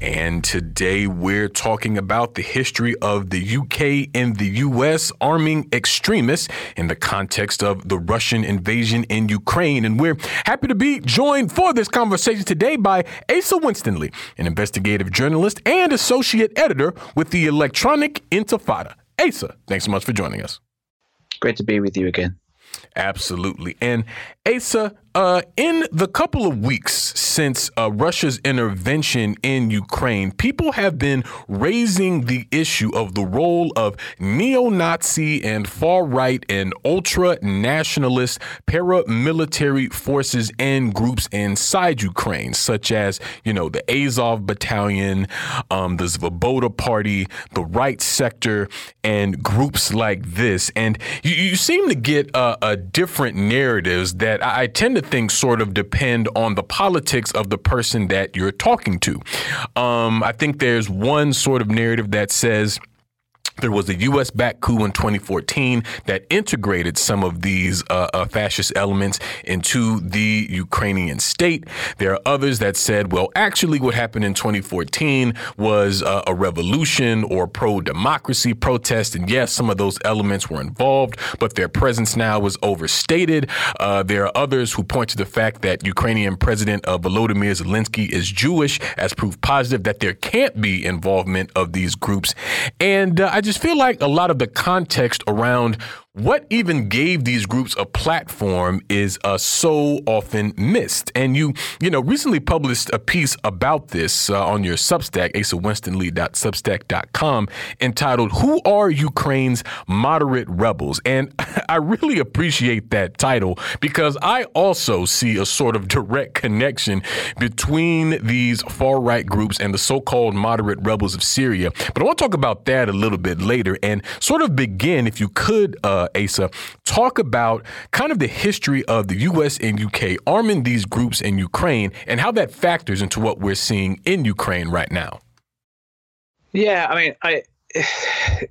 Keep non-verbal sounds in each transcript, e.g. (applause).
And today we're talking about the history of the UK and the US arming extremists in the context of the Russian invasion in Ukraine. And we're happy to be joined for this conversation today by Asa Winstanley, an investigative journalist and associate editor with the Electronic Intifada. Asa, thanks so much for joining us. Great to be with you again. Absolutely. And Asa, uh, in the couple of weeks since uh, Russia's intervention in Ukraine, people have been raising the issue of the role of neo Nazi and far right and ultra nationalist paramilitary forces and groups inside Ukraine, such as, you know, the Azov Battalion, um, the Svoboda Party, the Right Sector, and groups like this. And you, you seem to get uh, a different narratives that I tend to think sort of depend on the politics of the person that you're talking to. Um, I think there's one sort of narrative that says, there was a U.S. backed coup in 2014 that integrated some of these uh, uh, fascist elements into the Ukrainian state. There are others that said, well, actually, what happened in 2014 was uh, a revolution or pro democracy protest. And yes, some of those elements were involved, but their presence now was overstated. Uh, there are others who point to the fact that Ukrainian President uh, Volodymyr Zelensky is Jewish as proof positive that there can't be involvement of these groups. And uh, I just feel like a lot of the context around what even gave these groups a platform is uh, so often missed. And you, you know, recently published a piece about this uh, on your Substack, asawinstanley.substack.com, entitled "Who Are Ukraine's Moderate Rebels?" And (laughs) I really appreciate that title because I also see a sort of direct connection between these far right groups and the so-called moderate rebels of Syria. But I want to talk about that a little bit later and sort of begin, if you could. Uh, uh, Asa, talk about kind of the history of the U.S. and UK arming these groups in Ukraine and how that factors into what we're seeing in Ukraine right now. Yeah, I mean, I (sighs)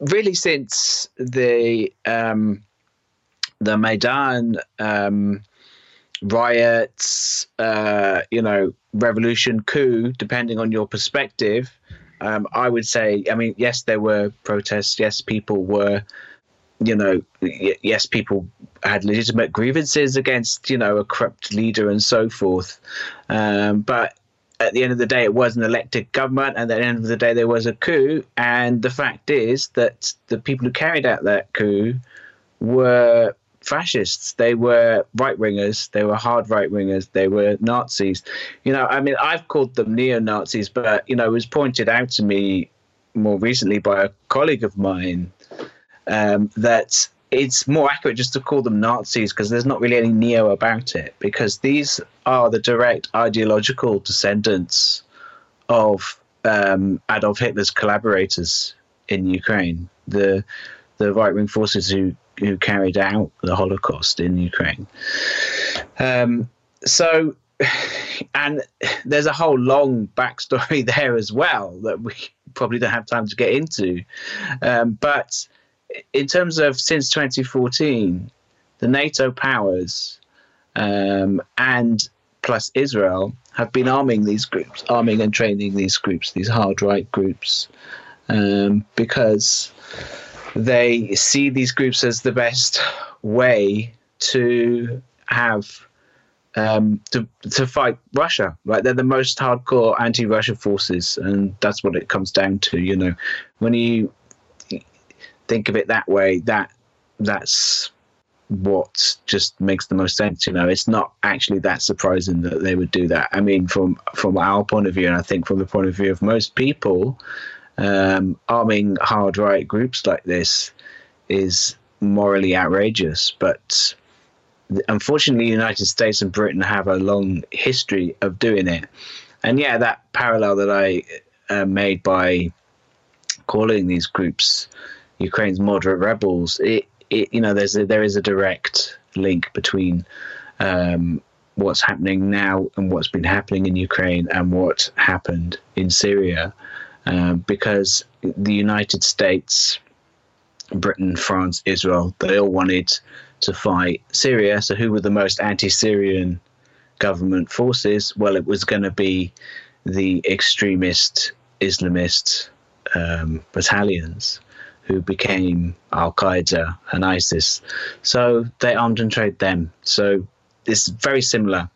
really since the um, the Maidan um, riots, uh, you know, revolution, coup, depending on your perspective. Um, I would say, I mean, yes, there were protests. Yes, people were you know, yes, people had legitimate grievances against, you know, a corrupt leader and so forth. Um, but at the end of the day, it was an elected government, and at the end of the day, there was a coup. And the fact is that the people who carried out that coup were fascists. They were right wingers. They were hard right wingers. They were Nazis. You know, I mean, I've called them neo Nazis, but you know, it was pointed out to me more recently by a colleague of mine um, that it's more accurate just to call them Nazis because there's not really any neo about it because these are the direct ideological descendants of um, Adolf Hitler's collaborators in Ukraine, the the right wing forces who who carried out the Holocaust in Ukraine. Um, so, and there's a whole long backstory (laughs) there as well that we probably don't have time to get into, um, but in terms of since 2014, the NATO powers um, and plus Israel have been arming these groups, arming and training these groups, these hard right groups, um, because they see these groups as the best way to have um, to to fight Russia. Right, they're the most hardcore anti-Russia forces, and that's what it comes down to. You know, when you think of it that way, that that's what just makes the most sense. You know, it's not actually that surprising that they would do that. I mean, from from our point of view, and I think from the point of view of most people, um, arming hard right groups like this is morally outrageous. But unfortunately, the United States and Britain have a long history of doing it. And yeah, that parallel that I uh, made by calling these groups Ukraine's moderate rebels, it, it you know there's a, there is a direct link between um, what's happening now and what's been happening in Ukraine and what happened in Syria, uh, because the United States, Britain, France, Israel, they all wanted to fight Syria. So, who were the most anti Syrian government forces? Well, it was going to be the extremist Islamist um, battalions who became Al Qaeda and ISIS. So they armed and trade them. So it's very similar.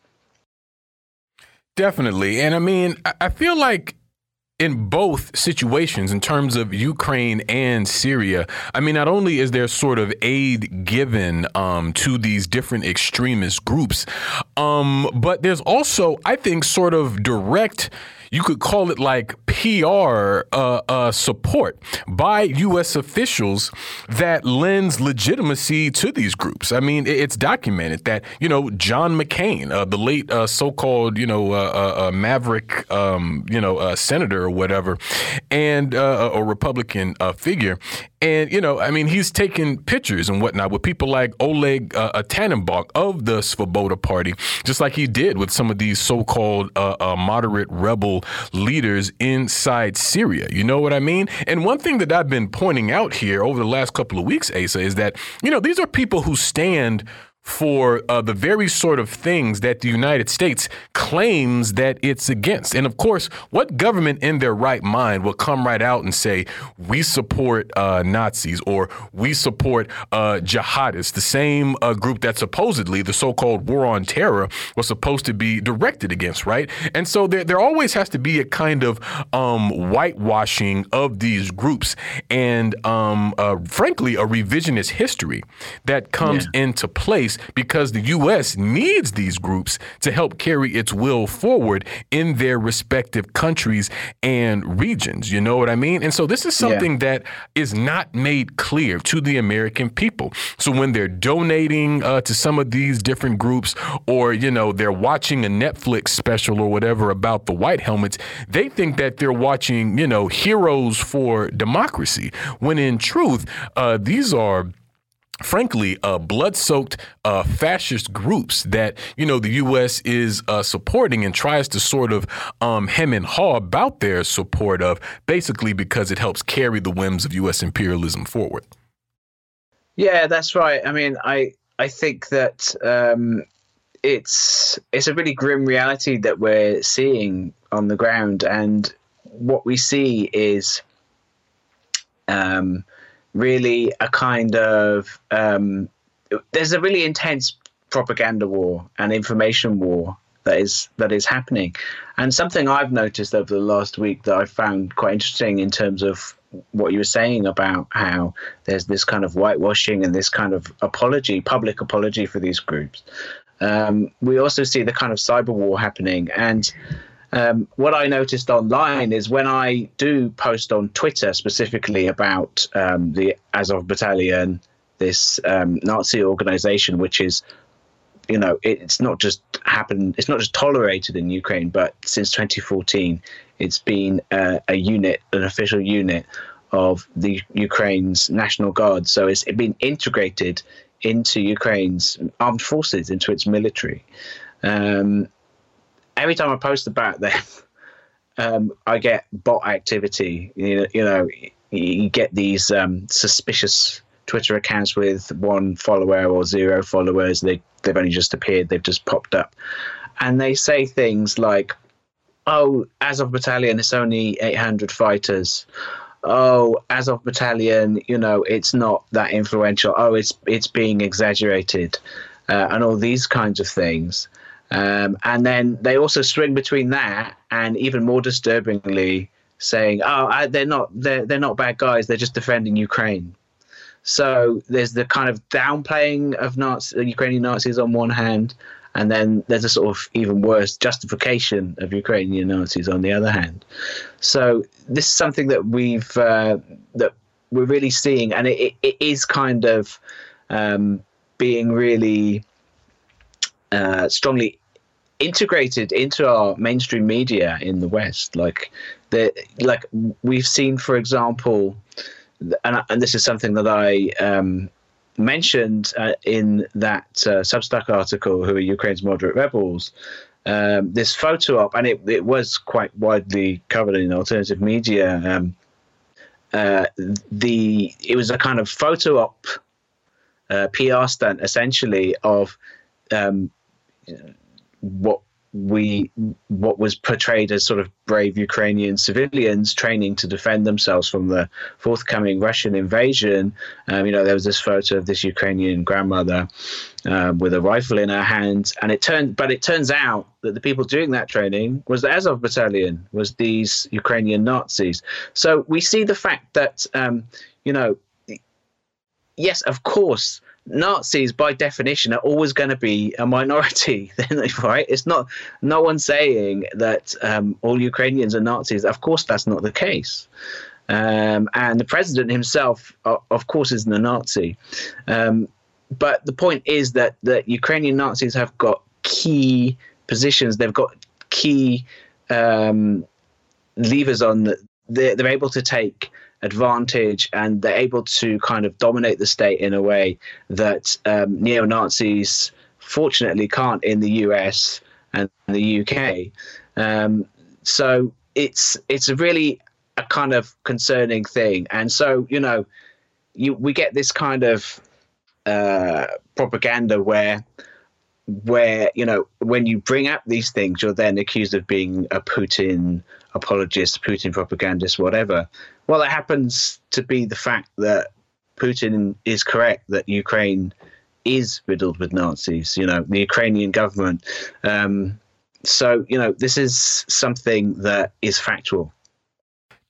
Definitely. And I mean, I feel like in both situations, in terms of Ukraine and Syria, I mean, not only is there sort of aid given um, to these different extremist groups, um, but there's also, I think, sort of direct you could call it like PR uh, uh, support by U.S. officials that lends legitimacy to these groups. I mean, it's documented that you know John McCain, uh, the late uh, so-called you know uh, uh, maverick um, you know senator or whatever, and a Republican figure, and, you know, I mean, he's taking pictures and whatnot with people like Oleg uh, Tyahnybok of the Svoboda Party, just like he did with some of these so called uh, uh, moderate rebel leaders inside Syria. You know what I mean? And one thing that I've been pointing out here over the last couple of weeks, Asa, is that, you know, these are people who stand for uh, the very sort of things that the United States claims that it's against. And of course, what government in their right mind will come right out and say, we support uh, Nazis or we support uh, jihadists, the same uh, group that supposedly the so called war on terror was supposed to be directed against, right? And so there, there always has to be a kind of um, whitewashing of these groups and, um, uh, frankly, a revisionist history that comes yeah. into place because the U.S. needs these groups to help carry its will forward in their respective countries and regions. You know what I mean? And so this is something yeah. that is not made clear to the American people. So when they're donating uh, to some of these different groups, or you know they're watching a Netflix special or whatever about the White Helmets, they think that they're watching you know heroes for democracy. When in truth, uh, these are frankly, uh, blood-soaked uh, fascist groups that you know the U.S. is uh, supporting and tries to sort of um, hem and haw about their support of, basically because it helps carry the whims of U.S. imperialism forward. Yeah, that's right. I mean, I I think that um, it's it's a really grim reality that we're seeing on the ground, and what we see is. Um, really a kind of um, there's a really intense propaganda war and information war that is that is happening. And something i've noticed over the last week that i found quite interesting in terms of what you were saying about how there's this kind of whitewashing and this kind of apology public apology for these groups. Um, we also see the kind of cyber war happening and um, what I noticed online is when I do post on Twitter specifically about um, the Azov Battalion, this um, Nazi organization, which is, you know, it, it's not just happened, it's not just tolerated in Ukraine, but since 2014, it's been a unit, an official unit of the Ukraine's National Guard. So it's been integrated into Ukraine's armed forces, into its military. Um, every time I post about them, (laughs) um, I get bot activity. You know, you, know, you get these um, suspicious Twitter accounts with one follower or zero followers. They they've only just appeared. They've just popped up, and they say things like, "Oh, Azov Battalion, it's only 800 fighters." Oh, Azov Battalion, you know, it's not that influential. Oh, it's it's being exaggerated, uh, and all these kinds of things. Um, and then they also swing between that and even more disturbingly saying, "Oh, I, they're not they're they're not bad guys. They're just defending Ukraine." So there's the kind of downplaying of Nazi, Ukrainian Nazis on one hand, and then there's a sort of even worse justification of Ukrainian Nazis on the other hand. So this is something that we've uh, that we're really seeing, and it, it is kind of um, being really uh, strongly integrated into our mainstream media in the West. Like the like we've seen, for example, and and this is something that I um, mentioned uh, in that uh, Substack article, who are Ukraine's moderate rebels, um, this photo op, and it, it was quite widely covered in alternative media. Um, uh, the it was a kind of photo op uh, PR stunt, essentially, of um, what we what was portrayed as sort of brave Ukrainian civilians training to defend themselves from the forthcoming Russian invasion. Um, you know, there was this photo of this Ukrainian grandmother um, with a rifle in her hand, and it turned. But it turns out that the people doing that training was the Azov battalion, was these Ukrainian Nazis. So we see the fact that um, you know, yes, of course Nazis, by definition, are always going to be a minority, (laughs) right? It's not no one's saying that um, all Ukrainians are Nazis. Of course, that's not the case. Um, and the president himself, of course, isn't a Nazi. Um, but the point is that the Ukrainian Nazis have got key positions. They've got key um, levers on that. They're, they're able to take advantage and they're able to kind of dominate the state in a way that um, neo Nazis fortunately can't in the US and the UK. Um, so it's it's really a kind of concerning thing, and so you know, you we get this kind of uh, propaganda where where you know when you bring up these things, you're then accused of being a Putin apologist, Putin propagandist, whatever. Well, it happens to be the fact that Putin is correct that Ukraine is riddled with Nazis. You know, the Ukrainian government. Um, so you know, this is something that is factual.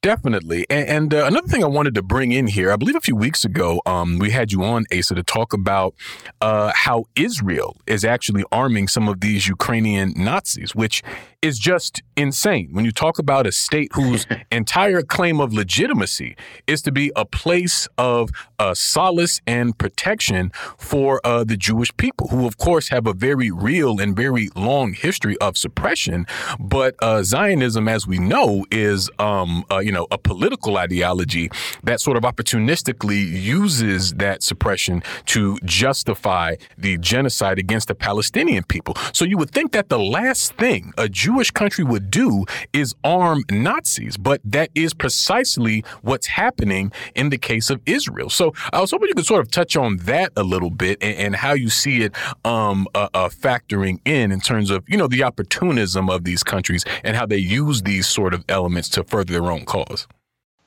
Definitely. And, and uh, another thing I wanted to bring in here, I believe a few weeks ago, um, we had you on, Asa, to talk about uh, how Israel is actually arming some of these Ukrainian Nazis, which is just insane. When you talk about a state whose (laughs) entire claim of legitimacy is to be a place of uh, solace and protection for uh, the Jewish people, who, of course, have a very real and very long history of suppression. But uh, Zionism, as we know, is um, uh, you know a political ideology that sort of opportunistically uses that suppression to justify the genocide against the Palestinian people. So you would think that the last thing a Jewish country would do is arm Nazis, but that is precisely what's happening in the case of Israel. So I was hoping you could sort of touch on that a little bit and, and how you see it um, uh, uh, factoring in in terms of you know the opportunism of these countries and how they use these sort of elements to further their own cause.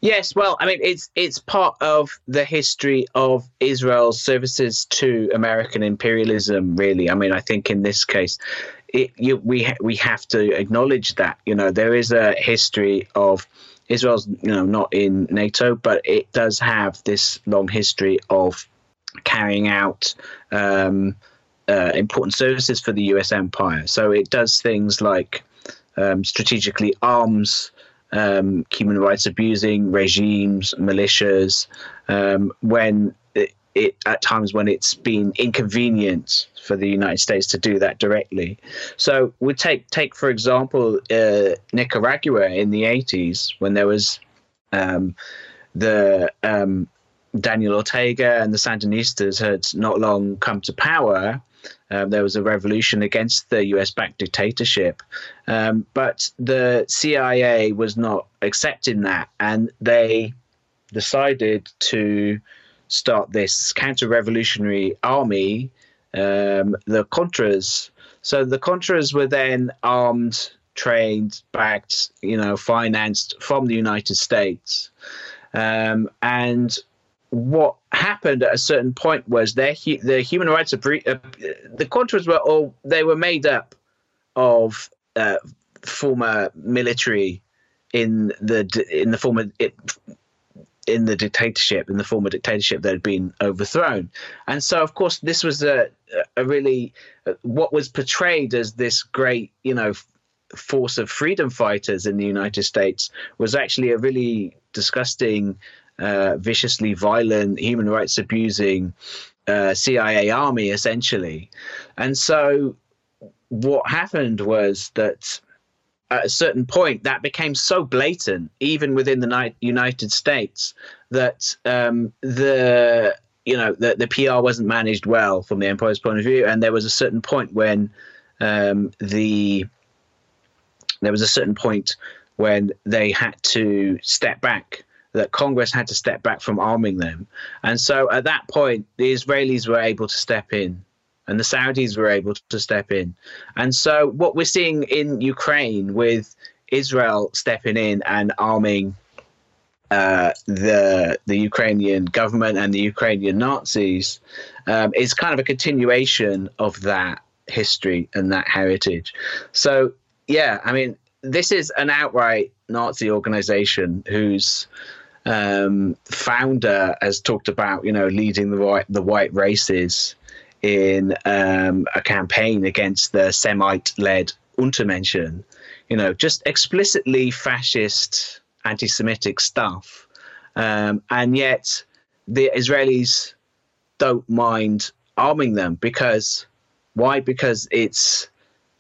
Yes, well, I mean, it's it's part of the history of Israel's services to American imperialism. Really, I mean, I think in this case, it, you, we we have to acknowledge that you know there is a history of Israel's you know not in NATO, but it does have this long history of carrying out um, uh, important services for the U.S. empire. So it does things like um, strategically arms um, human rights abusing regimes, militias, um, when it, it, at times when it's been inconvenient for the United States to do that directly. So we take take for example uh, Nicaragua in the 80s when there was um, the um, Daniel Ortega and the Sandinistas had not long come to power. Um, there was a revolution against the US backed dictatorship. Um, but the CIA was not accepting that, and they decided to start this counter revolutionary army, um, the Contras. So the Contras were then armed, trained, backed, you know, financed from the United States. Um, and what happened at a certain point was their the human rights of uh, the Contras were all they were made up of uh, former military in the in the former it, in the dictatorship in the former dictatorship that had been overthrown. And so of course this was a a really uh, what was portrayed as this great you know force of freedom fighters in the United States was actually a really disgusting uh, viciously violent, human rights abusing uh, CIA army, essentially. And so what happened was that at a certain point, that became so blatant, even within the United States, that um, the you know the the PR wasn't managed well from the empire's point of view, and there was a certain point when um, the there was a certain point when they had to step back that Congress had to step back from arming them. And so at that point, the Israelis were able to step in and the Saudis were able to step in. And so what we're seeing in Ukraine with Israel stepping in and arming uh, the the Ukrainian government and the Ukrainian Nazis um, is kind of a continuation of that history and that heritage. So yeah, I mean, this is an outright Nazi organization whose um, founder has talked about, you know, leading the white the white races in um, a campaign against the Semite-led Untermenschen. You know, just explicitly fascist, anti-Semitic stuff, um, and yet the Israelis don't mind arming them because why? Because it's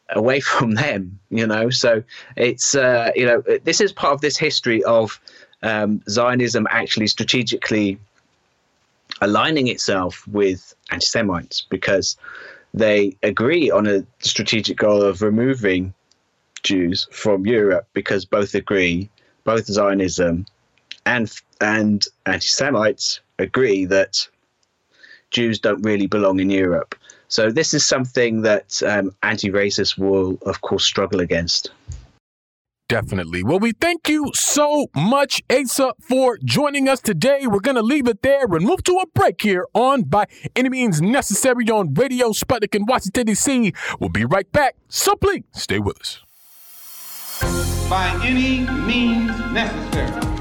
away (laughs) from them, you know. So it's uh, you know this is part of this history of um, Zionism actually strategically aligning itself with anti-Semites because they agree on a strategic goal of removing Jews from Europe because both agree, both Zionism and and anti-Semites agree that Jews don't really belong in Europe. So this is something that um, anti-racists will, of course, struggle against. Definitely. Well, we thank you so much, Asa, for joining us today. We're going to leave it there and move to a break here on By Any Means Necessary on Radio Sputnik in Washington, D.C. We'll be right back, so please stay with us. By any means necessary.